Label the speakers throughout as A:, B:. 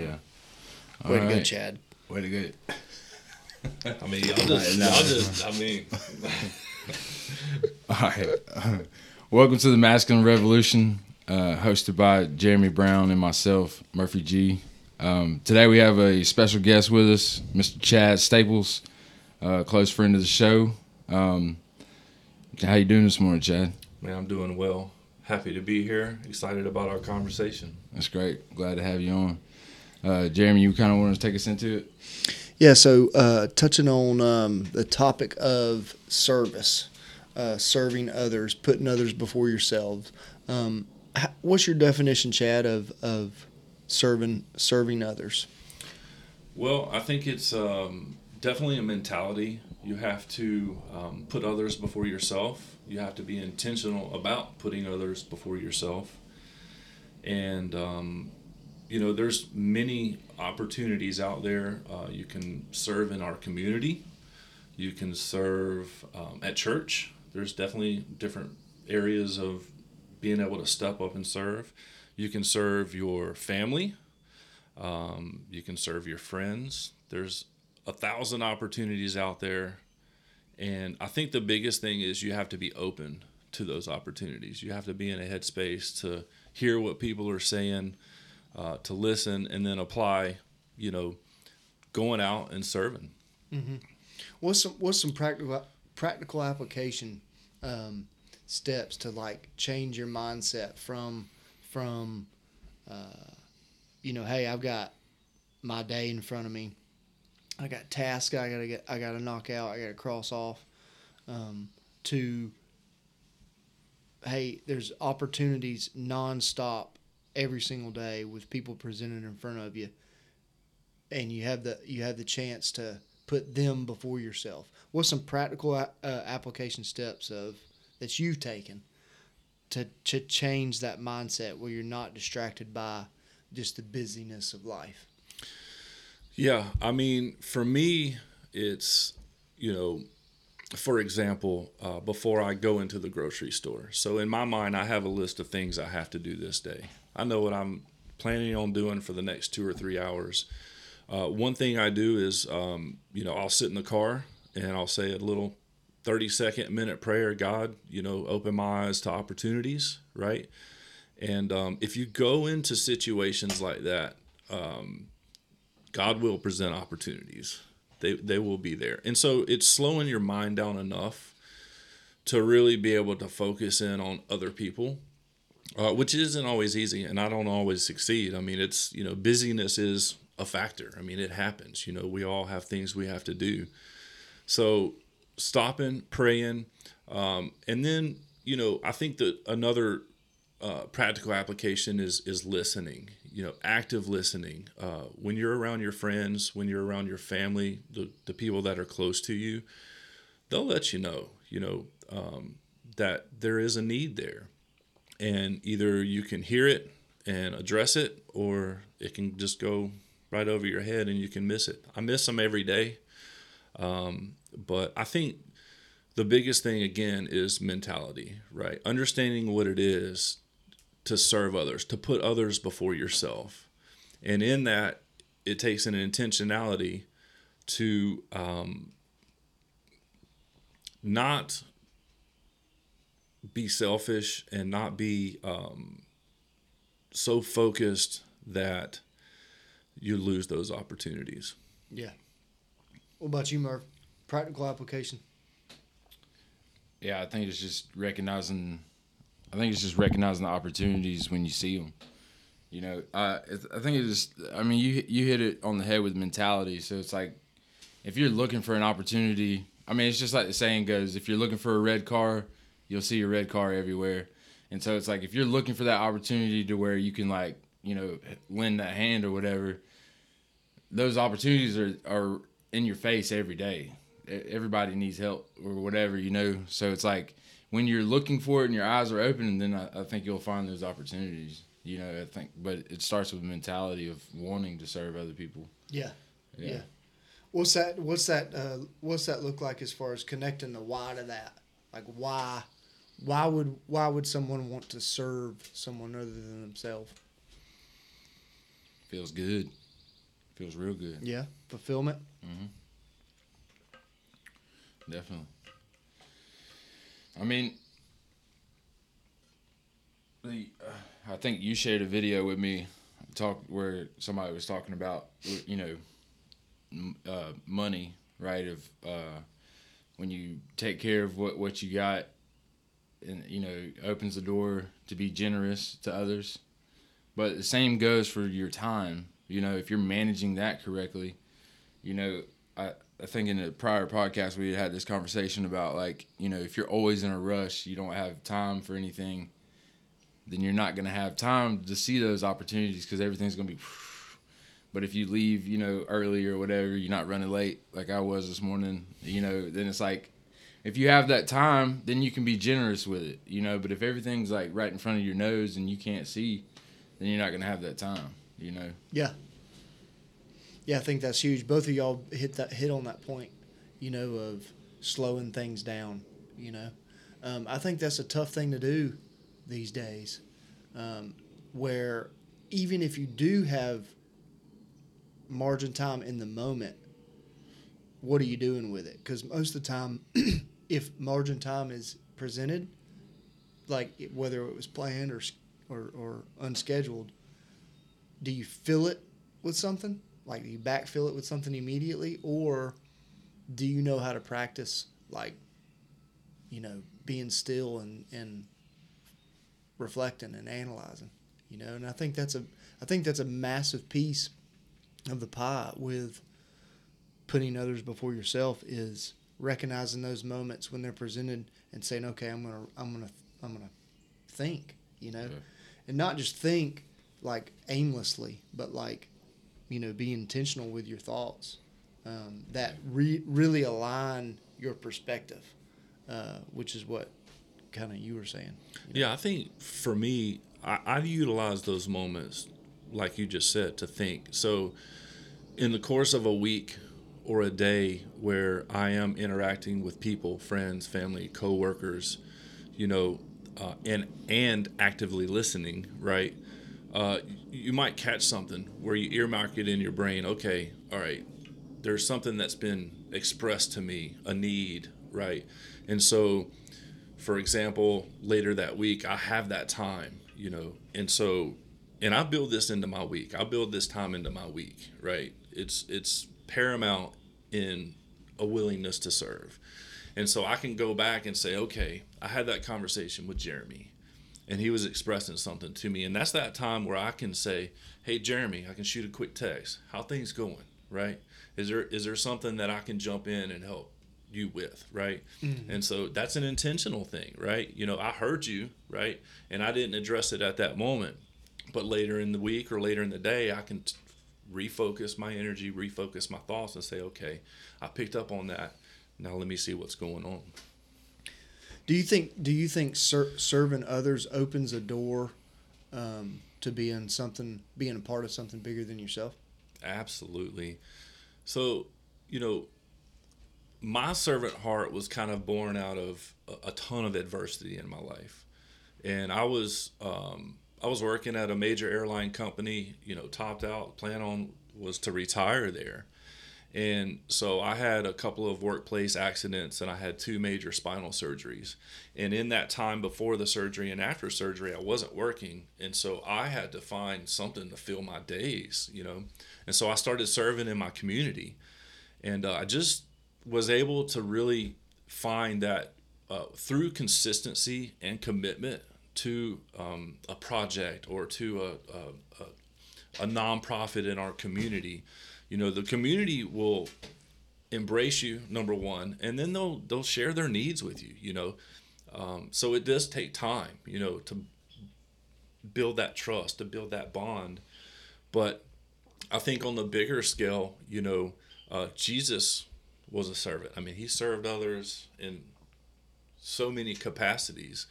A: Yeah.
B: Way
A: All
B: to go. Chad.
A: Way to go.
C: I mean, y'all just,
A: No.
C: y'all just, I mean,
A: All right. Welcome to the Masculine Revolution, uh, hosted by Jeremy Brown and myself, Murphy G. Um, today we have a special guest with us, Mr. Chad Staples, a close friend of the show. Um, how you doing this morning, Chad?
C: man, I'm doing well. Happy to be here. Excited about our conversation.
A: That's great. Glad to have you on. Uh, Jeremy, you kind of want to take us into it?
B: Yeah, so uh, touching on um, the topic of service, uh, serving others, putting others before yourselves. Um, what's your definition, Chad, of, of serving serving others?
C: Well, I think it's um, definitely a mentality. You have to um, put others before yourself. You have to be intentional about putting others before yourself. And, um, you know, there's many opportunities out there. Uh, you can serve in our community. You can serve um, at church. There's definitely different areas of being able to step up and serve. You can serve your family. Um, you can serve your friends. There's a thousand opportunities out there. And I think the biggest thing is you have to be open to those opportunities. You have to be in a headspace to hear what people are saying, uh, to listen, and then apply, you know, going out and serving.
B: What's some what's some practical practical application um, steps to like change your mindset from from uh, you know, hey, I've got my day in front of me. I got tasks I gotta get I gotta knock out, I gotta cross off. Um, to hey, there's opportunities nonstop every single day with people presented in front of you and you have the you have the chance to put them before yourself. What's some practical uh, application steps of that you've taken to to change that mindset where you're not distracted by just the busyness of life?
C: Yeah, I mean, for me, it's you know, for example, uh, before I go into the grocery store. So in my mind, I have a list of things I have to do this day. I know what I'm planning on doing for the next two or three hours. Uh, one thing I do is, um, you know, I'll sit in the car and I'll say a little 30 second minute prayer. God, you know, open my eyes to opportunities, right? And um, if you go into situations like that, um, God will present opportunities. They, they will be there. And so it's slowing your mind down enough to really be able to focus in on other people, uh, which isn't always easy. And I don't always succeed. I mean, it's, you know, busyness is a factor. I mean, it happens. You know, we all have things we have to do. So stopping, praying, um, and then, you know, I think that another uh, practical application is is listening. You know, active listening. Uh, when you're around your friends, when you're around your family, the the people that are close to you, they'll let you know. You know um, that there is a need there, and either you can hear it and address it, or it can just go right over your head and you can miss it. I miss them every day, um, but I think the biggest thing again is mentality, right? Understanding what it is to serve others, to put others before yourself. And in that, it takes an intentionality to um, not be selfish and not be um, so focused that you lose those opportunities.
B: Yeah. What about you, Murph? Practical application.
A: Yeah, I think it's just recognizing. I think it's just recognizing the opportunities when you see them. You know, I I think it is. just. I mean, you you hit it on the head with mentality. So it's like, if you're looking for an opportunity, I mean, it's just like the saying goes: if you're looking for a red car, you'll see a red car everywhere. And so it's like if you're looking for that opportunity to where you can like you know lend that hand or whatever, those opportunities are are in your face every day. Everybody needs help or whatever, you know. So it's like when you're looking for it and your eyes are open, then I, I think you'll find those opportunities. You know, I think, but it starts with a mentality of wanting to serve other people.
B: Yeah. Yeah. What's that? What's that? Uh, what's that look like as far as connecting the why to that? Like why? Why would why would someone want to serve someone other than themselves?
A: Feels good. Feels real good.
B: Yeah, fulfillment. Mm.
A: Definitely. I mean, the uh, I think you shared a video with me, talk where somebody was talking about you know, uh, money, right? Of uh, when you take care of what what you got, and you know, opens the door to be generous to others. But the same goes for your time. You know, if you're managing that correctly, you know, I, I think in a prior podcast we had this conversation about like, you know, if you're always in a rush, you don't have time for anything, then you're not going to have time to see those opportunities because everything's going to be. But if you leave, you know, early or whatever, you're not running late like I was this morning, you know, then it's like, if you have that time, then you can be generous with it, you know. But if everything's like right in front of your nose and you can't see, then you're not going to have that time, you know.
B: Yeah. Yeah, I think that's huge. Both of y'all hit that hit on that point, you know, of slowing things down. You know, um, I think that's a tough thing to do these days, um, where even if you do have margin time in the moment, what are you doing with it? Because most of the time, if margin time is presented, like it- whether it was planned or or, or unscheduled, do you fill it with something? Like, do you backfill it with something immediately, or do you know how to practice, like, you know, being still and and reflecting and analyzing, you know? And I think that's a I think that's a massive piece of the pie with putting others before yourself is recognizing those moments when they're presented and saying, okay, I'm gonna I'm gonna I'm gonna think, you know,
A: Yeah.
B: and not just think like aimlessly, but like you know, be intentional with your thoughts um, that re- really align your perspective, uh, which is what kind of you were saying. you know?
C: Yeah, I think for me, I, I utilize those moments, like you just said, to think. So, in the course of a week or a day where I am interacting with people, friends, family, coworkers, you know, uh, and and actively listening, right? Uh, you might catch something where you earmark it in your brain. Okay, all right, there's something that's been expressed to me, a need, right? And so for example, later that week, I have that time, you know, and so, and I build this into my week. I build this time into my week, right? It's it's paramount in a willingness to serve, and so I can go back and say, okay, I had that conversation with Jeremy, and he was expressing something to me, and that's that time where I can say, hey, Jeremy, I can shoot a quick text. How things going, right? Is there is there something that I can jump in and help? you with, right? Mm-hmm. And so that's an intentional thing, right? You know, I heard you, right? And I didn't address it at that moment. But later in the week or later in the day, I can t- refocus my energy, refocus my thoughts, and say, okay, I picked up on that. Now let me see what's going on.
B: Do you think Do you think ser- serving others opens a door um, to being something, being a part of something bigger than yourself?
C: Absolutely. So, you know, my servant heart was kind of born out of a, a ton of adversity in my life, and I was um, I was working at a major airline company. You know, topped out. Plan on was to retire there, and so I had a couple of workplace accidents, and I had two major spinal surgeries. And in that time before the surgery and after surgery, I wasn't working, and so I had to find something to fill my days. You know, and so I started serving in my community, and uh, I just was able to really find that uh, through consistency and commitment to um, a project or to a, a, a, a nonprofit in our community, you know, the community will embrace you, number one, and then they'll they'll share their needs with you, you know. Um, so it does take time, you know, to build that trust, to build that bond. But I think on the bigger scale, you know, uh, Jesus was a servant. I mean, he served others in so many capacities.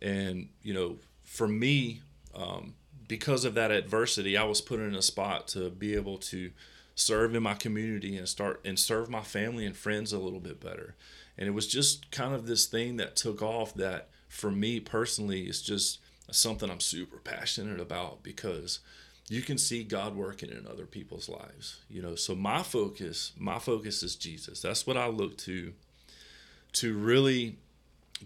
C: And, you know, for me, um, because of that adversity, I was put in a spot to be able to serve in my community and start and serve my family and friends a little bit better. And it was just kind of this thing that took off that for me personally is just something I'm super passionate about because you can see God working in other people's lives. You know, so my focus, my focus is Jesus. That's what I look to to really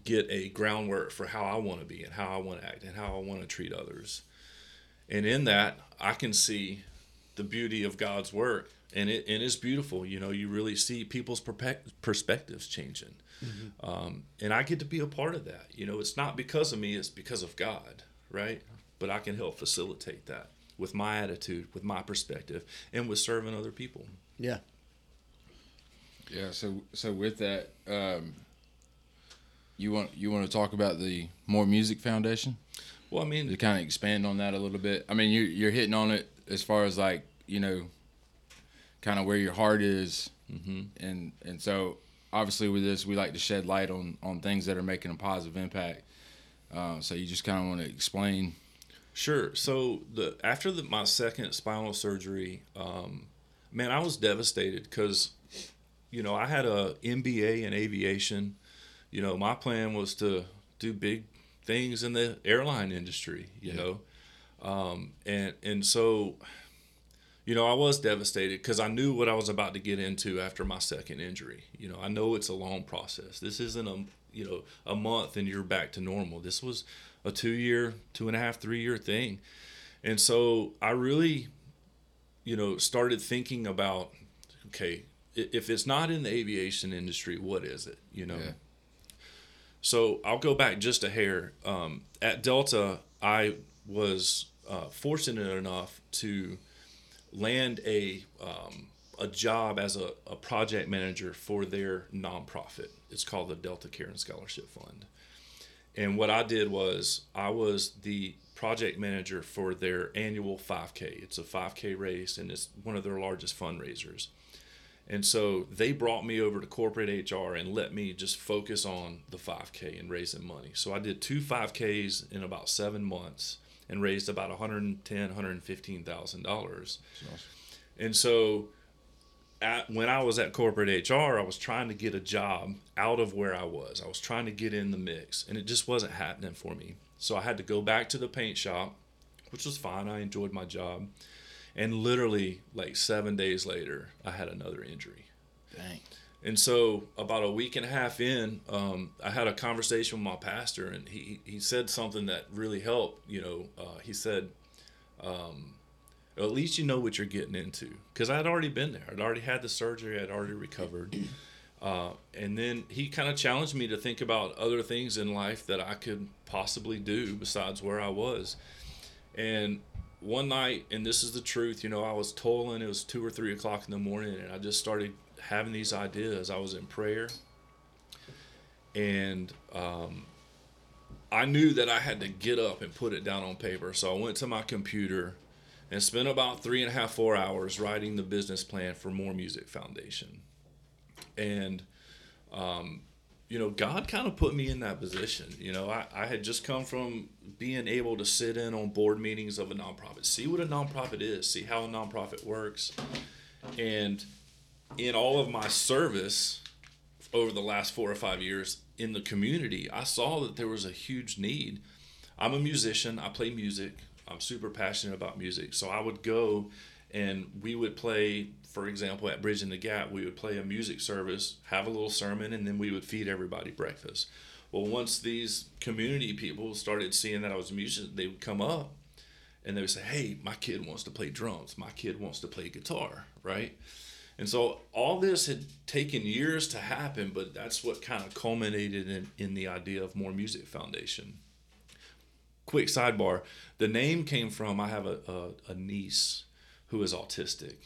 C: get a groundwork for how I want to be and how I want to act and how I want to treat others. And in that, I can see the beauty of God's work and it and it's beautiful. You know, you really see people's perspectives changing, mm-hmm. um, and I get to be a part of that. You know, it's not because of me; it's because of God, right? But I can help facilitate that with my attitude, with my perspective, and with serving other people.
B: Yeah.
A: Yeah. So so with that, um, you want you want to talk about the More Music Foundation?
C: Well, I mean,
A: to kind of expand on that a little bit. I mean, you're you're hitting on it as far as like you know, kind of where your heart is, mm-hmm. and and so obviously with this, we like to shed light on on things that are making a positive impact. Uh, so you just kind of want to explain.
C: Sure. So the after the, my second spinal surgery, um, man, I was devastated because, you know, I had a MBA in aviation. You know, my plan was to do big things in the airline industry. You yeah. know, um, and and so you know, I was devastated because I knew what I was about to get into after my second injury. You know, I know it's a long process. This isn't a you know a month and you're back to normal. This was a two year, two and a half, three year thing, and so I really, you know, started thinking about, okay, if it's not in the aviation industry, what is it? You know. Yeah. So I'll go back just a hair. Um, at Delta, I was uh, fortunate enough to land a um, a job as a, a project manager for their nonprofit. It's called the Delta Care and Scholarship Fund. And what I did was I was the project manager for their annual 5K. It's a 5K race and it's one of their largest fundraisers. And so they brought me over to corporate HR and let me just focus on the 5K and raising money. So I did two 5Ks in about seven months and raised about 110 115000 dollars. And so at, when i was at corporate hr i was trying to get a job out of where i was. I was trying to get in the mix and it just wasn't happening for me. So i had to go back to the paint shop which was fine. I enjoyed my job and literally like seven days later i had another injury
A: dang
C: and so, about a week and a half in, um, I had a conversation with my pastor, and he, he said something that really helped. You know, uh, he said, um, at least you know what you're getting into. Because I had already been there, I'd already had the surgery, I'd already recovered. Uh, and then he kind of challenged me to think about other things in life that I could possibly do besides where I was. And one night, and this is the truth, you know, I was toiling, it was two or three o'clock in the morning, and I just started having these ideas. I was in prayer, and um, I knew that I had to get up and put it down on paper. So I went to my computer and spent about three and a half, four hours writing the business plan for More Music Foundation. And, um, you know, God kind of put me in that position. You know, I, I had just come from being able to sit in on board meetings of a nonprofit, see what a nonprofit is, see how a nonprofit works. And in all of my service over the last four or five years in the community, I saw that there was a huge need. I'm a musician, I play music, I'm super passionate about music. So I would go and we would play, for example, at Bridging the Gap, we would play a music service, have a little sermon, and then we would feed everybody breakfast. Well, once these community people started seeing that I was a musician, they would come up and they would say, Hey, my kid wants to play drums, my kid wants to play guitar, right? And so all this had taken years to happen, but that's what kind of culminated in, in the idea of More Music Foundation. Quick sidebar the name came from I have a, a, a niece who is autistic,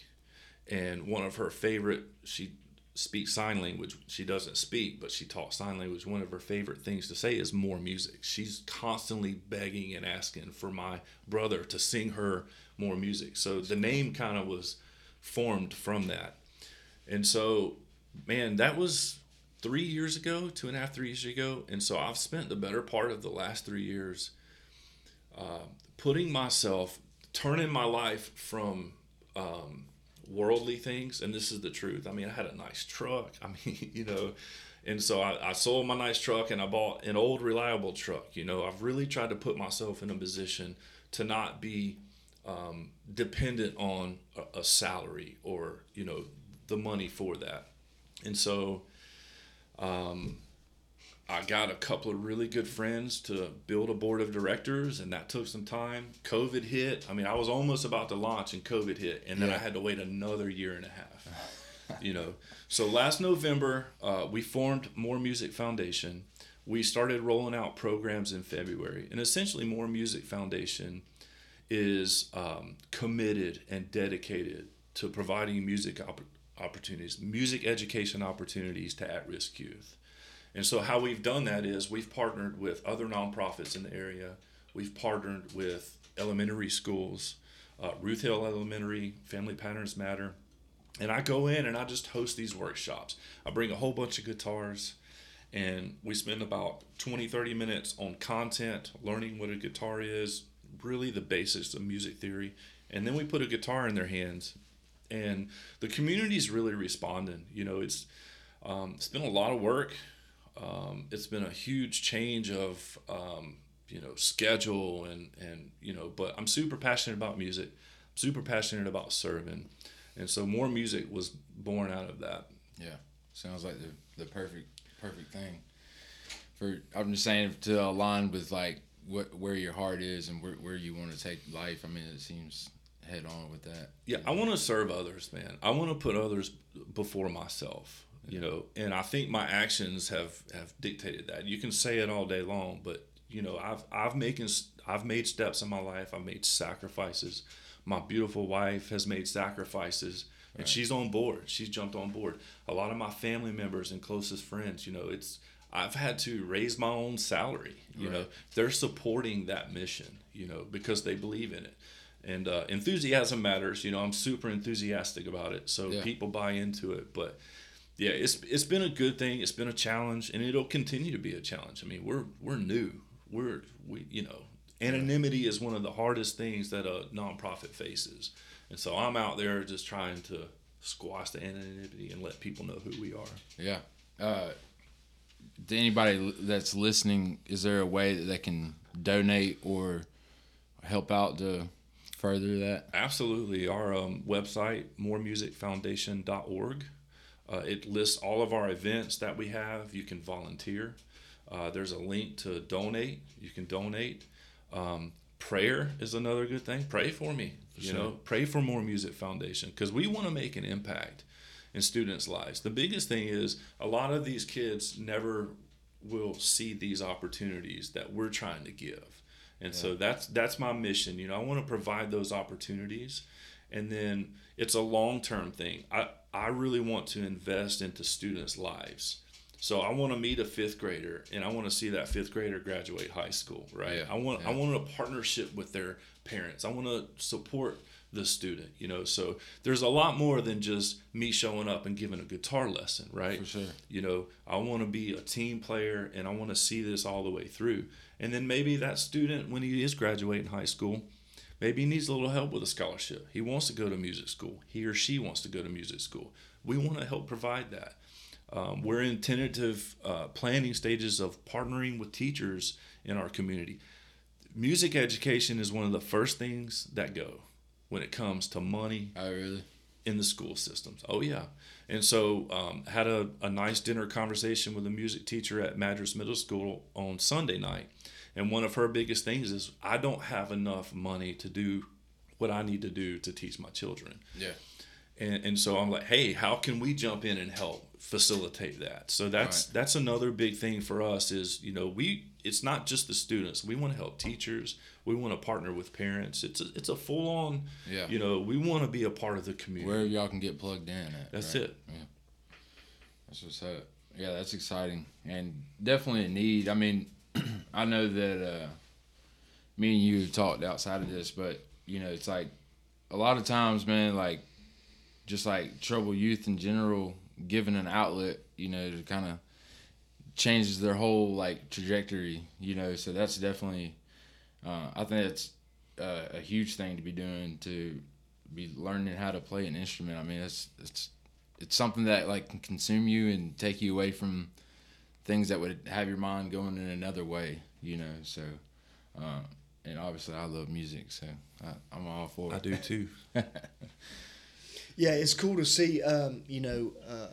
C: and one of her favorite, she speaks sign language. She doesn't speak, but she talks sign language. One of her favorite things to say is more music. She's constantly begging and asking for my brother to sing her more music. So the name kind of was formed from that. And so, man, that was three years ago, two and a half, three years ago. And so I've spent the better part of the last three years uh, putting myself, turning my life from um, worldly things. And this is the truth. I mean, I had a nice truck. I mean, you know, and so I, I sold my nice truck and I bought an old, reliable truck. You know, I've really tried to put myself in a position to not be um, dependent on a, a salary or you know the money for that. And so um, I got a couple of really good friends to build a board of directors, and that took some time. COVID hit. I mean, I was almost about to launch, and COVID hit, and then I had to wait another year and a half. you know, so last November, uh, we formed More Music Foundation. We started rolling out programs in February, and essentially, More Music Foundation is um, committed and dedicated to providing music opp- opportunities, music education opportunities to at-risk youth. And so, how we've done that is we've partnered with other nonprofits in the area. We've partnered with elementary schools, uh, Ruth Hill Elementary, Family Patterns Matter. And I go in and I just host these workshops. I bring a whole bunch of guitars and we spend about 20, 30 minutes on content, learning what a guitar is, really the basics of music theory. And then we put a guitar in their hands. And the community's really responding. You know, it's um, it's been a lot of work. Um, it's been a huge change of um, you know schedule and and you know but i'm super passionate about music super passionate about serving and so more music was born out of that
A: Yeah, sounds like the the perfect perfect thing. For I'm just saying to align with like what where your heart is and where where you want to take life. I mean, it seems head on with that.
C: yeah i want to serve others man i want to put others before myself you know and i think my actions have have dictated that. You can say it all day long but you know i've i've making i've made steps in my life. I've made sacrifices. My beautiful wife has made sacrifices and she's on board. She's jumped on board. A lot of my family members and closest friends you know it's i've had to raise my own salary you know. They're supporting that mission you know because they believe in it. And uh, enthusiasm matters you know i'm super enthusiastic about it so
A: Yeah.
C: people buy into it but yeah it's it's been a good thing it's been a challenge and it'll continue to be a challenge i mean we're we're new we're we you know anonymity is one of the hardest things that a nonprofit faces and so i'm out there just trying to squash the anonymity and let people know who we are
A: Yeah. Uh, to anybody that's listening, is there a way that they can donate or help out to further that?
C: Absolutely. Our um, website, moremusicfoundation.org, uh, it lists all of our events that we have. You can volunteer. Uh, there's a link to donate. You can donate. Um, prayer is another good thing. Pray for me. you
A: sure.
C: know, pray for More Music Foundation because we want to make an impact in students' lives. The biggest thing is a lot of these kids never will see these opportunities that we're trying to give. And so that's that's my mission. You know, I want to provide those opportunities and then it's a long-term thing. I I really want to invest into students' lives. So I want to meet a fifth grader, and I want to see that fifth grader graduate high school, right?
A: Yeah,
C: I want I want a partnership with their parents. I want to support the student, you know. So there's a lot more than just me showing up and giving a guitar lesson, right?
A: For sure.
C: You know, I want to be a team player, and I want to see this all the way through. And then maybe that student, when he is graduating high school, maybe he needs a little help with a scholarship. He wants to go to music school. He or she wants to go to music school. We want to help provide that. Um, we're in tentative uh, planning stages of partnering with teachers in our community. Music education is one of the first things that go when it comes to money
A: Oh, really?
C: in the school systems. Oh yeah, and so um, had a, a nice dinner conversation with a music teacher at Madras Middle School on Sunday night, and one of her biggest things is I don't have enough money to do what I need to do to teach my children.
A: Yeah.
C: And, and so I'm like, hey, how can we jump in and help facilitate that? So that's
A: Right.
C: that's another big thing for us is you know we it's not just the students. We want to help teachers. We want to partner with parents. It's a, it's a full on.
A: Yeah.
C: You know, we want to be a part of the community.
A: Wherever y'all can get plugged in at.
C: That's
A: right?
C: it.
A: Yeah that's what's up. Yeah, that's exciting and definitely a need. I mean, I know that uh, me and you have talked outside of this, but you know, it's like a lot of times, man, like just like trouble youth in general, given an outlet, you know, to kind of changes their whole like trajectory, you know. So that's definitely, uh, I think that's uh, a huge thing to be doing to be learning how to play an instrument. I mean, it's it's it's something that like can consume you and take you away from things that would have your mind going in another way, you know. So, uh, and obviously I love music, so I, I'm all for it.
C: I do too.
B: Yeah, it's cool to see. Um, you know, uh,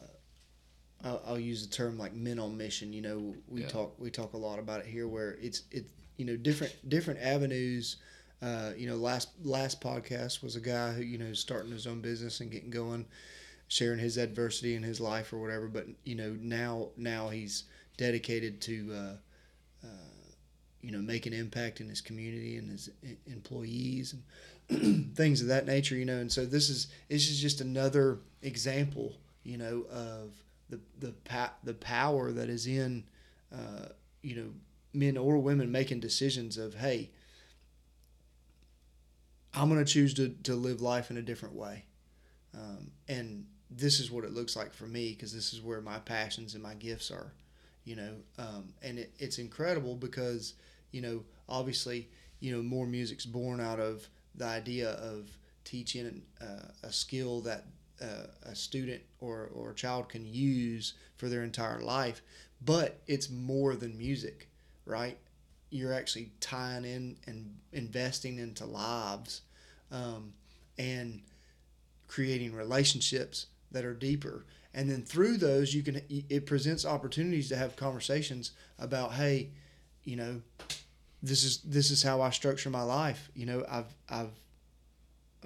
B: I'll, I'll use the term like men on mission. You know, we
A: Yeah.
B: talk we talk a lot about it here, where it's it you know different different avenues. Uh, you know, last last podcast was a guy who you know is starting his own business and getting going, sharing his adversity in his life or whatever. But you know now now he's dedicated to. Uh, uh, you know, make an impact in his community and his employees and things of that nature, you know. And so this is this is just another example, you know, of the the pa- the power that is in, uh, you know, men or women making decisions of, hey, I'm going to choose to to live life in a different way, um, and this is what it looks like for me because this is where my passions and my gifts are, you know. Um, and it, it's incredible because you know, obviously, you know, more music's born out of the idea of teaching uh, a skill that uh, a student or, or a child can use for their entire life. But it's more than music, right? You're actually tying in and investing into lives um, and creating relationships that are deeper. And then through those, you can it presents opportunities to have conversations about, hey, you know, this is this is how I structure my life. You know, I've I've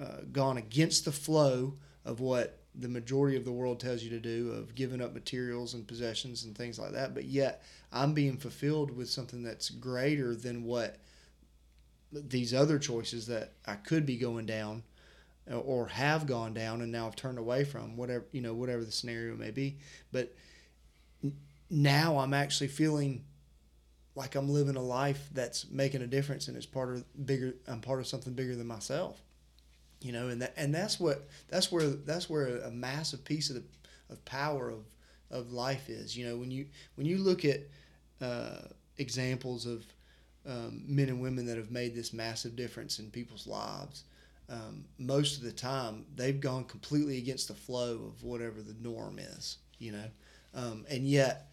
B: uh, gone against the flow of what the majority of the world tells you to do of giving up materials and possessions and things like that. But yet I'm being fulfilled with something that's greater than what these other choices that I could be going down or have gone down and now I've turned away from whatever you know whatever the scenario may be. But now I'm actually feeling like I'm living a life that's making a difference and it's part of bigger I'm part of something bigger than myself. You know, and that and that's what that's where that's where a massive piece of the of power of of life is. You know, when you when you look at uh, examples of um, men and women that have made this massive difference in people's lives, um, most of the time they've gone completely against the flow of whatever the norm is. You know, um, and yet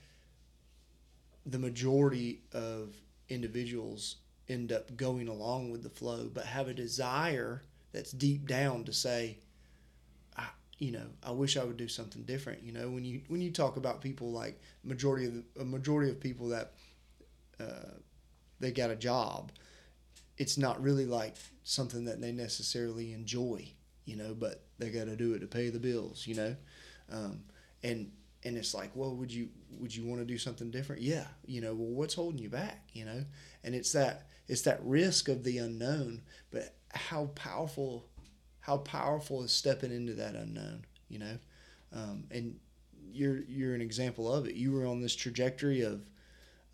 B: the majority of individuals end up going along with the flow, but have a desire that's deep down to say, I, you know, I wish I would do something different. You know, when you when you talk about people like majority of the, a majority of people that uh, they got a job, it's not really like something that they necessarily enjoy. You know, but they got to do it to pay the bills. You know, um, and and it's like, well, would you would you want to do something different? Yeah, you know, well, what's holding you back? You know, and it's that it's that risk of the unknown, but how powerful, how powerful is stepping into that unknown? You know, um, and you're you're an example of it. You were on this trajectory of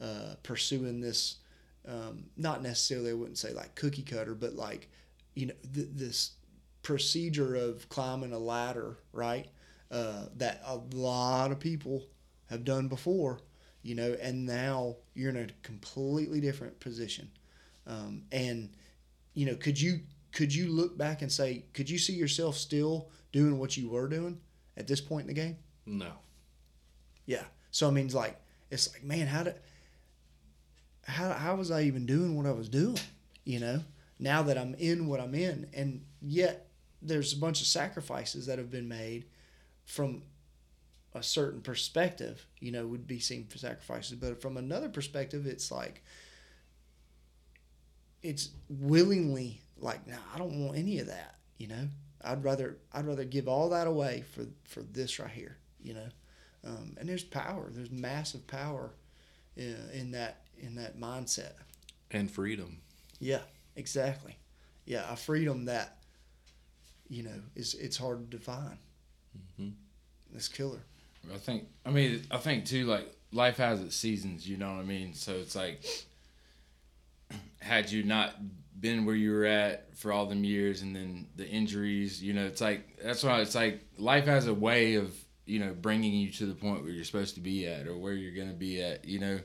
B: uh, pursuing this, um, not necessarily I wouldn't say like cookie cutter, but like you know th- this procedure of climbing a ladder, right? Uh, that a lot of people have done before, you know, and now you're in a completely different position. Um, and you know, could you could you look back and say, could you see yourself still doing what you were doing at this point in the game?
C: No.
B: Yeah. So I mean, like it's like, man, how did how how was I even doing what I was doing? You know, now that I'm in what I'm in, and yet there's a bunch of sacrifices that have been made from a certain perspective. You know, would be seen for sacrifices, but from another perspective, it's like it's willingly like, nah, I don't want any of that. You know, I'd rather I'd rather give all that away for for this right here. You know, um, and there's power. There's massive power in, in that in that mindset.
C: And freedom.
B: Yeah, exactly. Yeah, a freedom that you know is it's hard to define.
C: Mhm.
B: It's killer.
A: I think. I mean, I think too. Like life has its seasons. You know what I mean? So it's like, had you not been where you were at for all them years, and then the injuries, you know, it's like that's why it's like life has a way of you know bringing you to the point where you're supposed to be at or where you're gonna be at. You know,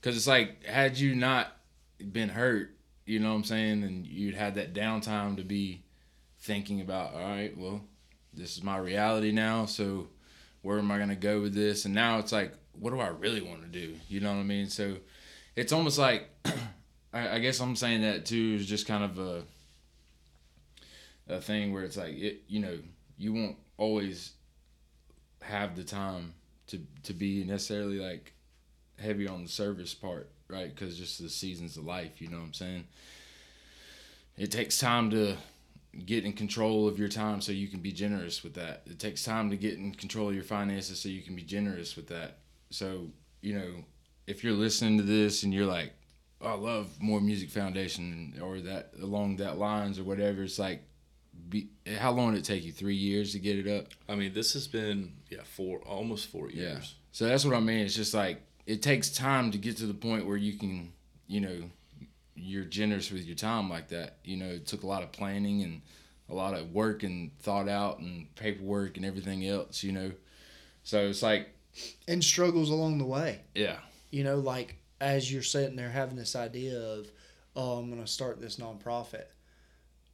A: because it's like had you not been hurt, you know what I'm saying, and you'd had that downtime to be thinking about. All right, well, this is my reality now, so where am I gonna go with this? And now it's like, what do I really want to do? You know what I mean? So it's almost like I, I guess I'm saying that too is just kind of a a thing where it's like it, you know, you won't always have the time to to be necessarily like heavy on the service part, right? Because just the seasons of life, you know what I'm saying. It takes time to get in control of your time so you can be generous with that. It takes time to get in control of your finances so you can be generous with that. So, you know, if you're listening to this and you're like, oh, I love more music foundation or that along that lines or whatever, it's like be, how long did it take you? Three years to get it up?
C: I mean, this has been yeah, four almost four years.
A: Yeah. So that's what I mean. It's just like it takes time to get to the point where you can, you know, you're generous with your time like that. You know, it took a lot of planning and a lot of work and thought out and paperwork and everything else, you know. So it's like
B: and struggles along the way.
A: Yeah.
B: You know, like as you're sitting there having this idea of, oh, I'm going to start this nonprofit.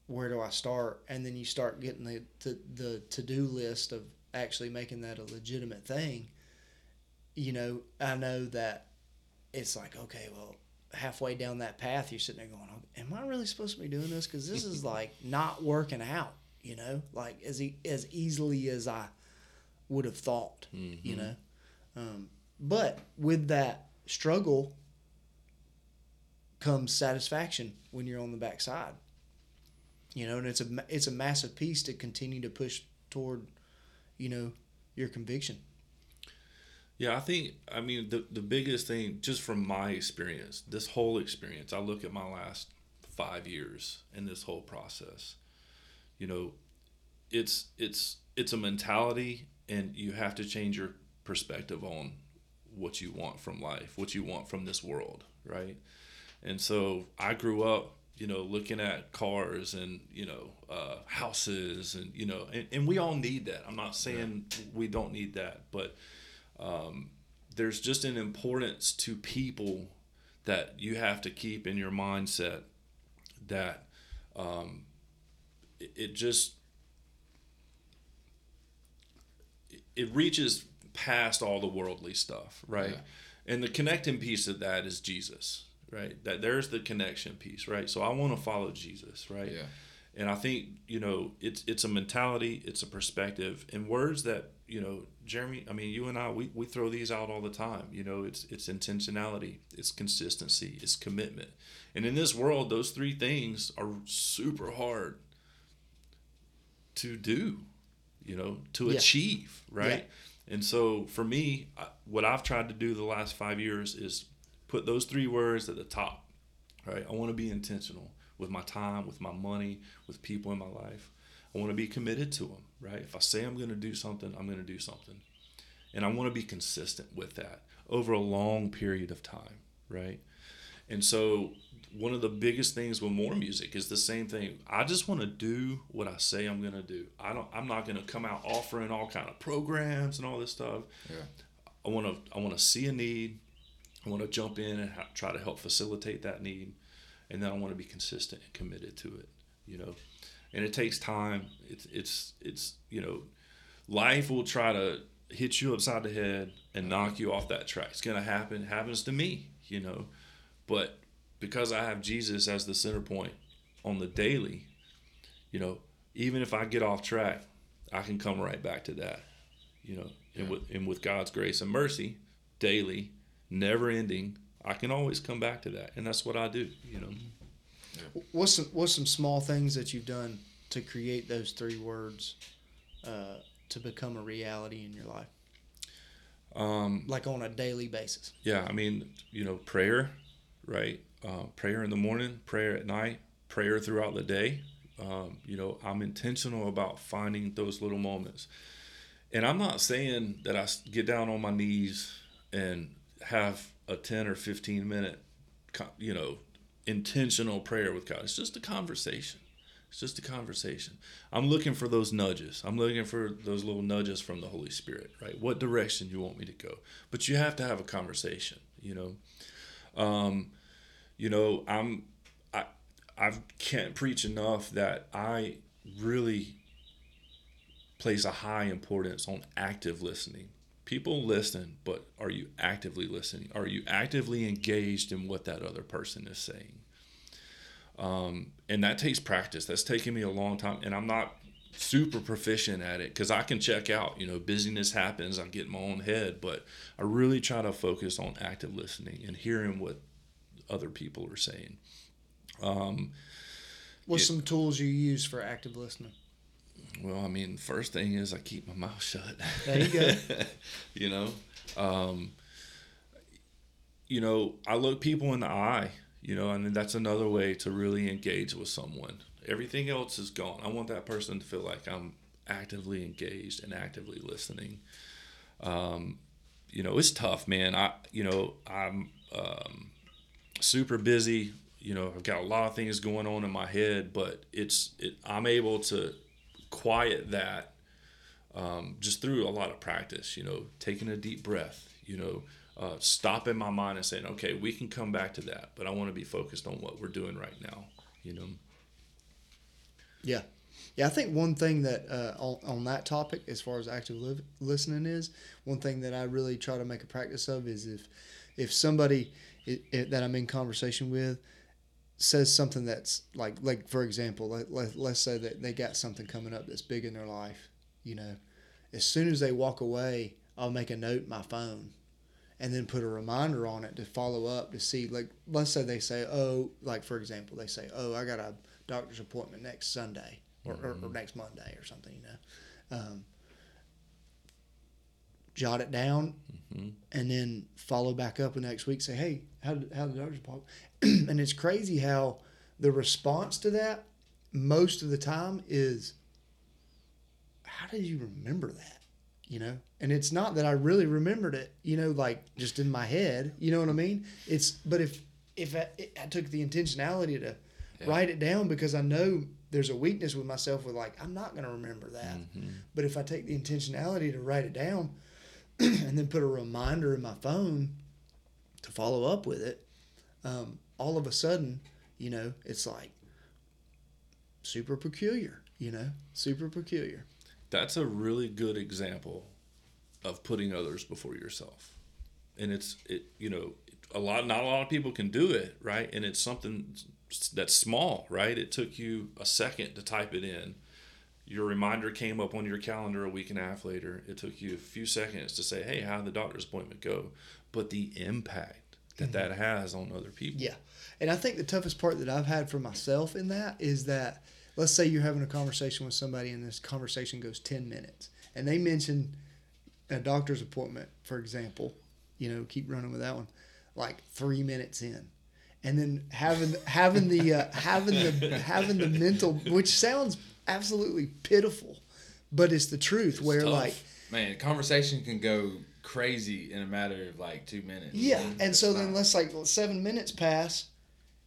B: Where do I start? And then you start getting the the, the to do list of actually making that a legitimate thing. You know, I know that it's like, okay, well, halfway down that path, you're sitting there going, "Am I really supposed to be doing this? Because this is like not working out." You know, like as e- as easily as I would have thought.
C: Mm-hmm.
B: You know, um, but with that struggle comes satisfaction when you're on the backside. You know, and it's a it's a massive piece to continue to push toward, you know, your conviction.
C: Yeah, I think I mean the the biggest thing just from my experience, this whole experience, I look at my last 5 years in this whole process. You know, it's it's it's a mentality and you have to change your perspective on what you want from life, what you want from this world, right? And so I grew up, you know, looking at cars and, you know, uh, houses and, you know, and, and we all need that. I'm not saying we don't need that, but um, there's just an importance to people that you have to keep in your mindset that um, it, it just it reaches past all the worldly stuff, right?
A: Yeah.
C: And the connecting piece of that is Jesus, right? That there's the connection piece, right? So I want to follow Jesus, right?
A: Yeah.
C: And I think you know it's it's a mentality, it's a perspective, and words that you know, Jeremy. I mean, you and I, we, we throw these out all the time. You know, it's it's intentionality, it's consistency, it's commitment, and in this world, those three things are super hard to do. You know, to
B: Yeah.
C: achieve, right? And so for me, I- what I've tried to do the last five years is put those three words at the top, right? I want to be intentional with my time, with my money, with people in my life. I want to be committed to them, right? If I say I'm going to do something, I'm going to do something. And I want to be consistent with that over a long period of time, right? And so one of the biggest things with more music is the same thing. I just want to do what I say I'm going to do. I don't I'm not going to come out offering all kind of programs and all this stuff.
A: Yeah.
C: I want to I want to see a need. I want to jump in and ha- try to help facilitate that need, and then I want to be consistent and committed to it. You know, and it takes time. It's it's it's you know, life will try to hit you upside the head and knock you off that track. It's gonna happen. It happens to me. You know, but because I have Jesus as the center point on the daily, you know, even if I get off track, I can come right back to that. You know, and with and with God's grace and mercy, daily, never ending, I can always come back to that, and that's what I do. You know. Mm-hmm.
B: What's some what's some small things that you've done to create those three words uh, to become a reality in your life,
C: Um,
B: like on a daily basis?
C: yeah, I mean, you know, prayer, right? Uh, prayer in the morning, prayer at night, prayer throughout the day. Um, you know, I'm intentional about finding those little moments. And I'm not saying that I get down on my knees and have a 10 or 15 minute, you know, intentional prayer with God. It's just a conversation. It's just a conversation. I'm looking for those nudges. I'm looking for those little nudges from the Holy Spirit, right? What direction you want me to go? But you have to have a conversation, you know. Um, you know, I'm I I can't preach enough that I really place a high importance on active listening. People listen, but are you actively listening? Are you actively engaged in what that other person is saying? um, and that takes practice. That's taken me a long time, and I'm not super proficient at it because I can check out. You know, busyness happens. I get in my own head, but I really try to focus on active listening and hearing what other people are saying. Um,
B: What's some tools you use for active listening?
C: Well, I mean, first thing is I keep my mouth shut.
B: There you go.
C: you know, um, you know, I look people in the eye. You know, and that's another way to really engage with someone. Everything else is gone. I want that person to feel like I'm actively engaged and actively listening. Um, you know, it's tough, man. I, you know, I'm um, super busy. You know, I've got a lot of things going on in my head, but it's, it, I'm able to quiet that um, just through a lot of practice. You know, taking a deep breath. You know, uh, stopping my mind and saying, okay, we can come back to that, but I want to be focused on what we're doing right now. You know.
B: Yeah. Yeah, I think one thing that uh, on, that topic, as far as active li- listening is, one thing that I really try to make a practice of is if if somebody i i that I'm in conversation with says something that's like like for example, let, let, let's say that they got something coming up that's big in their life, you know, as soon as they walk away, I'll make a note in my phone and then put a reminder on it to follow up to see like let's say they say oh like for example they say oh i got a doctor's appointment next sunday or, or, or next monday or something you know. Um, jot it down mm-hmm. and then follow back up the next week say hey how did, how did doctor's appointment and it's crazy how the response to that most of the time is how did you remember that? You know? And it's not that i really remembered it you know like just in my head you know what i mean? It's but if if i, I took the intentionality to
A: Yeah.
B: write it down because i know there's a weakness with myself with like i'm not going to remember that. Mm-hmm. But if i take the intentionality to write it down and then put a reminder in my phone to follow up with it um, all of a sudden you know it's like super peculiar you know super peculiar
C: That's a really good example of putting others before yourself, and it's it you know a lot not a lot of people can do it right, and it's something that's small right. It took you a second to type it in. Your reminder came up on your calendar a week and a half later. It took you a few seconds to say, "Hey, how did the doctor's appointment go?" But the impact that that has on other people.
B: Yeah. And I think the toughest part that I've had for myself in that is that let's say you're having a conversation with somebody and this conversation goes 10 minutes and they mention a doctor's appointment, for example, you know, keep running with that one, like three minutes in. And then having having the uh, having the having the mental, which sounds absolutely pitiful, but it's the truth. where
C: tough.
B: like
A: Man, conversation can go crazy in a matter of like two minutes.
B: Yeah,
A: man.
B: and so
A: It's
B: then let's like seven minutes pass,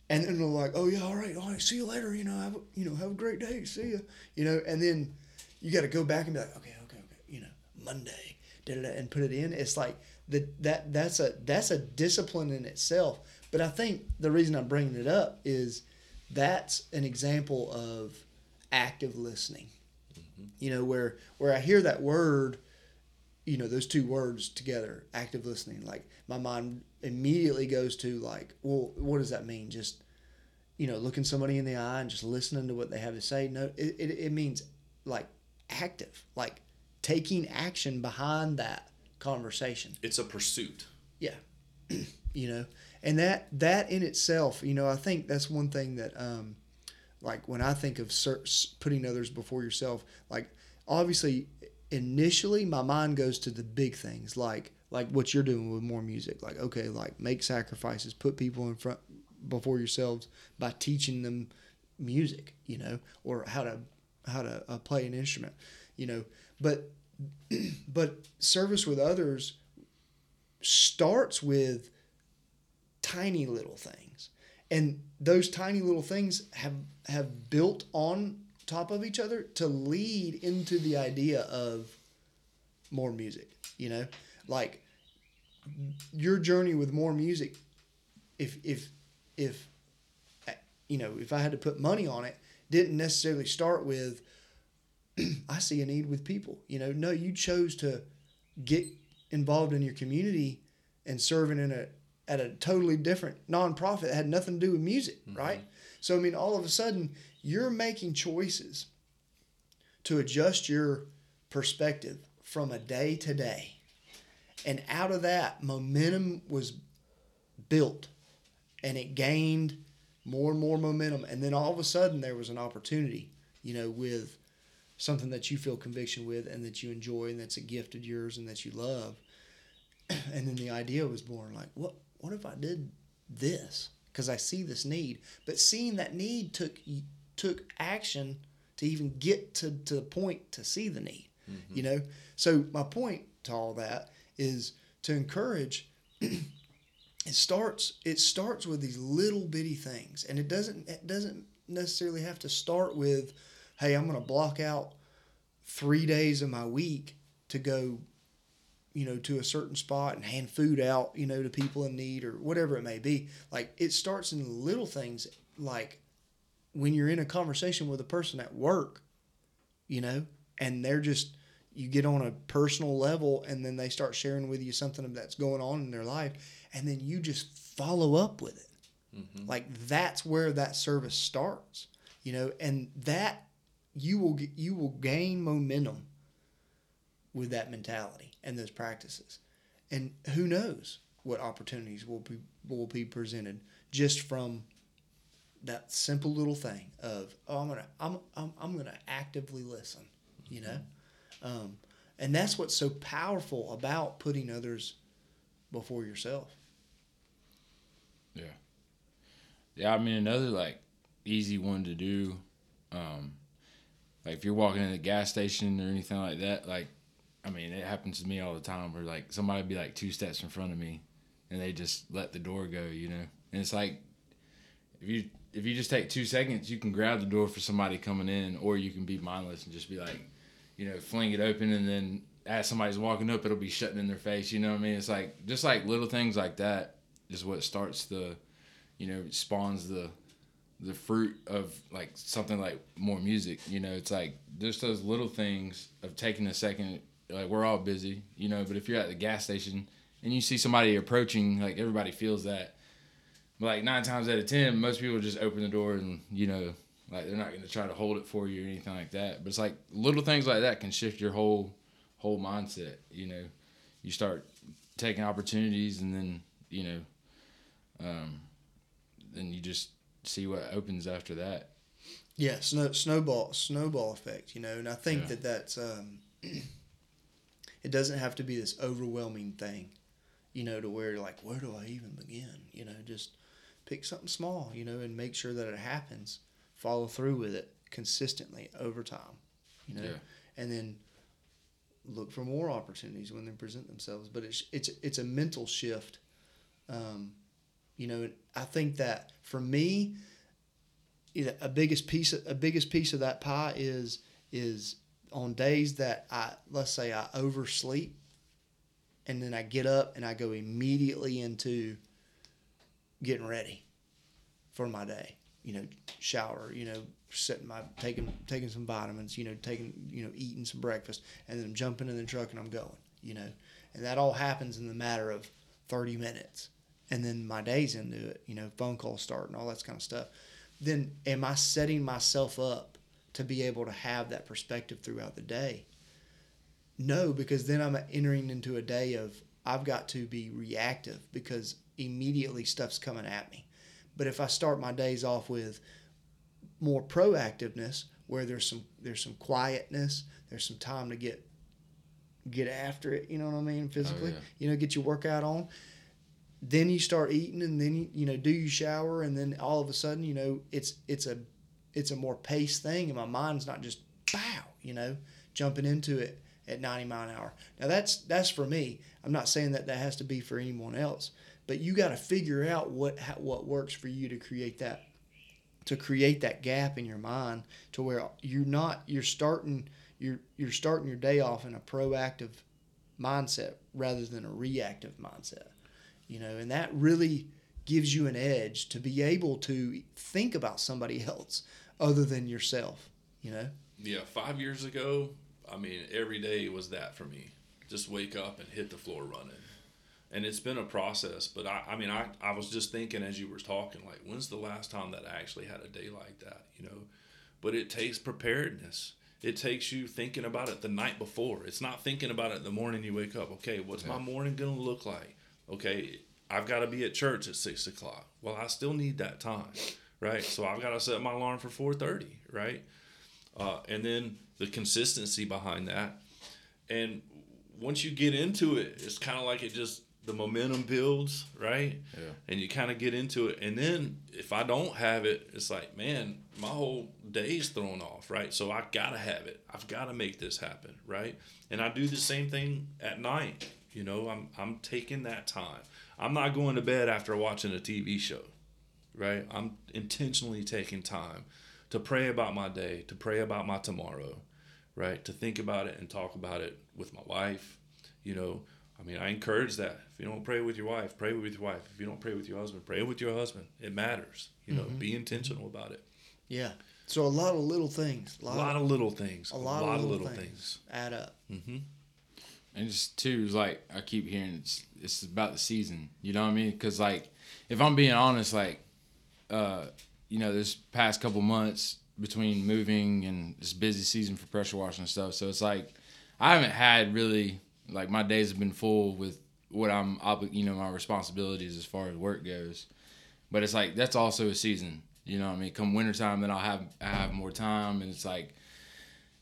B: and then they're like, "Oh yeah, all right, all right, see you later. You know, have a, you know, have a great day. See you. You know, and then you got to go back and be like, okay, okay, okay. You know, Monday, da da da, and put it in. It's like the that that's a that's a discipline in itself. But I think the reason I'm bringing it up is that's an example of active listening. You know, where where I hear that word you know those two words together active listening like my mind immediately goes to like well what does that mean just you know looking somebody in the eye and just listening to what they have to say no it, it, it means like active like taking action behind that conversation
C: It's a pursuit.
B: yeah you know and that that in itself you know i think that's one thing that um like when i think of putting others before yourself like obviously initially my mind goes to the big things like like what you're doing with more music. Like okay like make sacrifices put people in front before yourselves by teaching them music you know or how to how to uh, play an instrument you know. But but service with others starts with tiny little things and those tiny little things have have built on top of each other to lead into the idea of more music you know? Like your journey with more music if if if uh, you know if i had to put money on it didn't necessarily start with i see a need with people you know? No you chose to get involved in your community and serving in a at a totally different nonprofit that had nothing to do with music, mm-hmm. right? So I mean, all of a sudden, you're making choices to adjust your perspective from a day to day, and out of that, momentum was built, and it gained more and more momentum, and then all of a sudden, there was an opportunity, you know, with something that you feel conviction with and that you enjoy and that's a gift of yours and that you love. And then the idea was born like what what if i did this? Because i see this need. But seeing that need took took action to even get to, to the point to see the need mm-hmm. you know? So my point to all that is to encourage it starts it starts with these little bitty things. And it doesn't it doesn't necessarily have to start with hey i'm going to block out three days of my week to go you know to a certain spot and hand food out you know to people in need or whatever it may be. Like it starts in little things like when you're in a conversation with a person at work you know and they're just you get on a personal level and then they start sharing with you something that's going on in their life and then you just follow up with it. Mm-hmm. Like that's where that service starts you know and that you will get, you will gain momentum with that mentality and those practices. And who knows what opportunities will be will be presented just from that simple little thing of oh I'm gonna I'm I'm, I'm gonna actively listen you know? Um, and that's what's so powerful about putting others before yourself.
A: Yeah. Yeah, I mean another like easy one to do, um, like if you're walking in a gas station or anything like that, like I mean it happens to me all the time where like somebody be like two steps in front of me and they just let the door go, you know? And it's like if you if you just take two seconds you can grab the door for somebody coming in or you can be mindless and just be like, you know, fling it open and then as somebody's walking up it'll be shutting in their face, you know what I mean? It's like just like little things like that is what starts the you know, spawns the the fruit of like something like more music. You know, it's like just those little things of taking a second. Like we're all busy, you know, but if you're at the gas station and you see somebody approaching, like everybody feels that. But like nine times out of ten, most people just open the door and you know, like they're not going to try to hold it for you or anything like that. But it's like little things like that can shift your whole whole mindset. You know, you start taking opportunities and then you know, um, then you just see what opens after that.
B: Yeah, snow, snowball snowball effect, you know, and I think
A: Yeah.
B: that that's um, it doesn't have to be this overwhelming thing, you know, to where you're like, where do I even begin? You know, just pick something small, you know, and make sure that it happens. Follow through with it consistently over time, you know,
A: Yeah.
B: and then look for more opportunities when they present themselves. But it's it's it's a mental shift. Um, you know, I think that for me, a biggest piece of, a biggest piece of that pie is is on days that I let's say I oversleep and then I get up and I go immediately into getting ready for my day. You know, shower, you know, setting my taking taking some vitamins, you know, taking you know, eating some breakfast, and then I'm jumping in the truck and I'm going, you know. And that all happens in the matter of thirty minutes. And then my day's into it, you know, phone calls start and all that kind of stuff then am I setting myself up to be able to have that perspective throughout the day? No, because then I'm entering into a day of I've got to be reactive because immediately stuff's coming at me. But if I start my days off with more proactiveness, where there's some there's some quietness, there's some time to get get after it, you know what I mean, physically, oh,
A: yeah.
B: you know, get your workout on then you start eating and then you, you know do you shower and then all of a sudden you know it's it's a it's a more paced thing and my mind's not just bow you know jumping into it at 90 mile an hour. Now that's that's for me. I'm not saying that that has to be for anyone else but you got to figure out what how, what works for you to create that to create that gap in your mind to where you're not you're starting you're you're starting your day off in a proactive mindset rather than a reactive mindset you know and that really gives you an edge to be able to think about somebody else other than yourself you know
C: Yeah, five years ago, I mean, every day was that for me. Just wake up and hit the floor running. and it's been a process. But I, I mean, I, I was just thinking as you were talking, like, when's the last time that I actually had a day like that, you know? But it takes preparedness. It takes you thinking about it the night before. It's not thinking about it the morning you wake up. Okay, what's my morning gonna look like? Okay, I've got to be at church at six o'clock. Well, I still need that time, right? So I've got to set my alarm for four thirty, right? Uh, and then the consistency behind that, and once you get into it, it's kind of like it just the momentum builds, right?
A: Yeah.
C: And you kind of get into it, and then if I don't have it, it's like, man, my whole day's thrown off, right? So I gotta have it. I've got to make this happen, right? And I do the same thing at night. You know, I'm I'm taking that time. I'm not going to bed after watching a TV show, right? I'm intentionally taking time to pray about my day, to pray about my tomorrow, right? To think about it and talk about it with my wife. You know, I mean, I encourage that. If you don't pray with your wife, pray with your wife. If you don't pray with your husband, pray with your husband. It matters. You know, be intentional about it.
B: Yeah. So a lot of little things, a
C: A
B: lot,
C: lot
B: of,
C: of little things.
B: a lot, of little, things, add up.
C: Mm-hmm.
A: And just too is like I keep hearing it's it's about the season. You know what I mean? Because like if I'm being honest, like uh, you know, this past couple months between moving and this busy season for pressure washing and stuff, so it's like I haven't had really like my days have been full with what I'm you know my responsibilities as far as work goes. But it's like that's also a season. You know I mean? Come wintertime, then I'll have I have more time, and it's like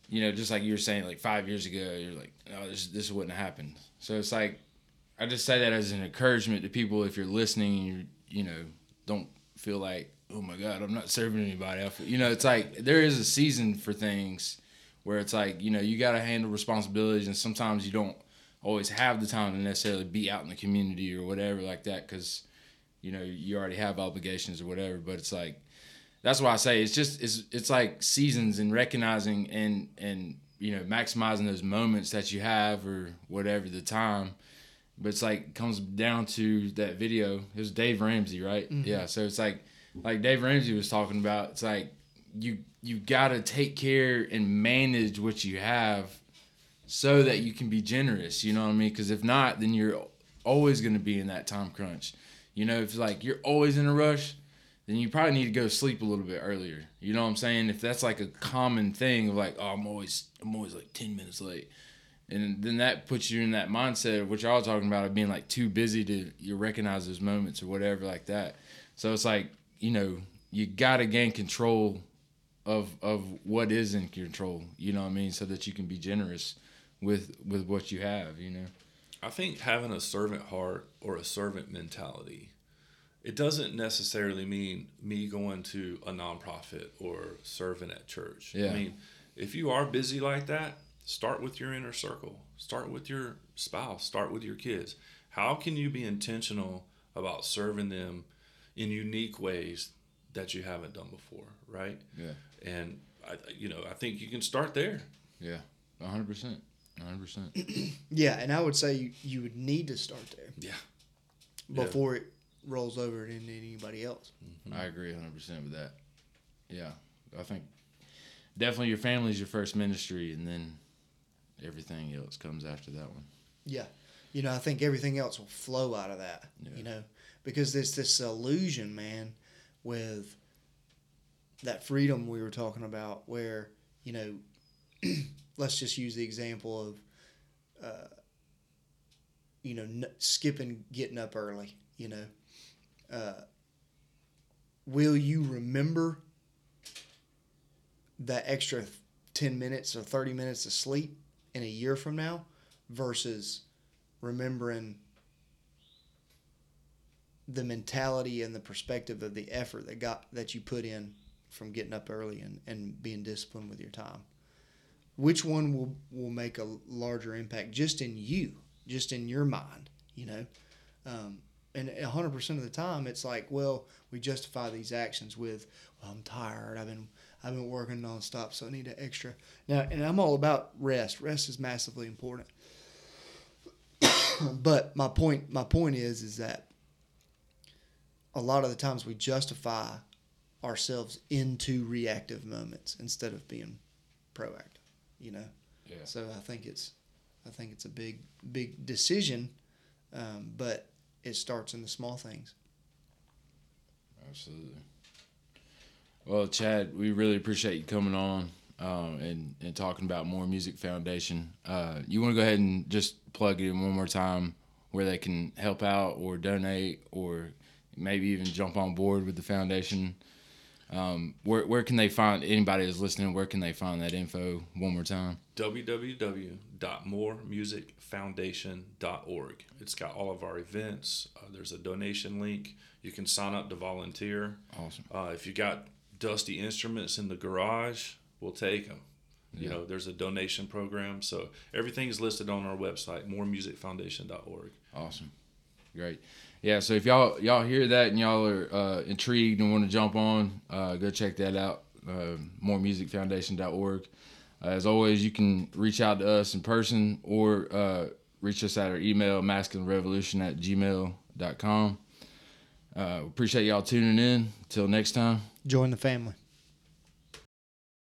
A: you know, just like you were saying, like five years ago, you're like, oh, this this wouldn't have happened. So it's like, I just say that as an encouragement to people if you're listening and you you know don't feel like, oh my God, I'm not serving anybody. I feel, you know, it's like there is a season for things where it's like you know you got to handle responsibilities, and sometimes you don't always have the time to necessarily be out in the community or whatever like that because you know you already have obligations or whatever. But it's like that's why I say it's just it's it's like seasons and recognizing and and you know maximizing those moments that you have or whatever the time. But it's like comes down to that video. It was Dave Ramsey, right? Mm-hmm. Yeah. So it's like like Dave Ramsey was talking about. It's like you you gotta take care and manage what you have so that you can be generous. You know what I mean? Because if not, then you're always gonna be in that time crunch. You know, if like you're always in a rush, then you probably need to go sleep a little bit earlier. You know what I'm saying? If that's like a common thing of like, oh, I'm always I'm always like ten minutes late, and then that puts you in that mindset of what y'all talking about of being like too busy to you recognize those moments or whatever like that. So it's like you know you gotta gain control of of what is in control. You know what I mean? So that you can be generous with with what you have. You know.
C: I think having a servant heart or a servant mentality, it doesn't necessarily mean me going to a nonprofit or serving at church.
A: Yeah.
C: I mean, if you are busy like that, start with your inner circle. Start with your spouse. Start with your kids. How can you be intentional about serving them in unique ways that you haven't done before, right?
A: Yeah.
C: And I, you know, I think you can start there.
A: Yeah. hundred percent. hundred percent.
B: Yeah, and I would say you, you would need to start there
C: Yeah. Yeah.
B: before it rolls over into anybody else. Mm-hmm.
A: I agree 100% with that. Yeah. I think definitely your family is your first ministry, and then everything else comes after that one.
B: Yeah. You know, I think everything else will flow out of that.
A: Yeah.
B: You know, because there's this illusion, man, with that freedom we were talking about, where, you know, let's just use the example of, uh, you know, n- skipping getting up early, you know. Uh, will you remember that extra 10 minutes or 30 minutes of sleep in a year from now versus remembering the mentality and the perspective of the effort that got that you put in from getting up early and, and being disciplined with your time. Which one will will make a larger impact just in you just in your mind you know? Um, and 100% of the time it's like well we justify these actions with well, i'm tired. I've been i've been working nonstop so i need an extra now and i'm all about rest rest is massively important but my point my point is is that a lot of the times we justify ourselves into reactive moments instead of being proactive you know
A: Yeah.
B: so i think it's i think it's a big big decision Um, but it starts in the small things.
A: Absolutely. Well, Chad, we really appreciate you coming on um, and, and talking about More Music Foundation. Uh, you want to go ahead and just plug it in one more time where they can help out or donate or maybe even jump on board with the foundation? Um, where, where can they find anybody that's listening? Where can they find that info one more time?
C: www.moremusicfoundation.org. It's got all of our events. Uh, there's a donation link. You can sign up to volunteer.
A: Awesome.
C: Uh, if you got dusty instruments in the garage, we'll take them. You know, there's a donation program. So everything's listed on our website, moremusicfoundation.org.
A: Awesome. Great. Yeah, so if y'all y'all hear that and y'all are uh, intrigued and want to jump on, uh, go check that out. Uh, moremusicfoundation.org. Uh, as always, you can reach out to us in person or uh, reach us at our email, masculinerevolution at gmail.com. Uh, appreciate y'all tuning in. Till next time.
B: Join the family.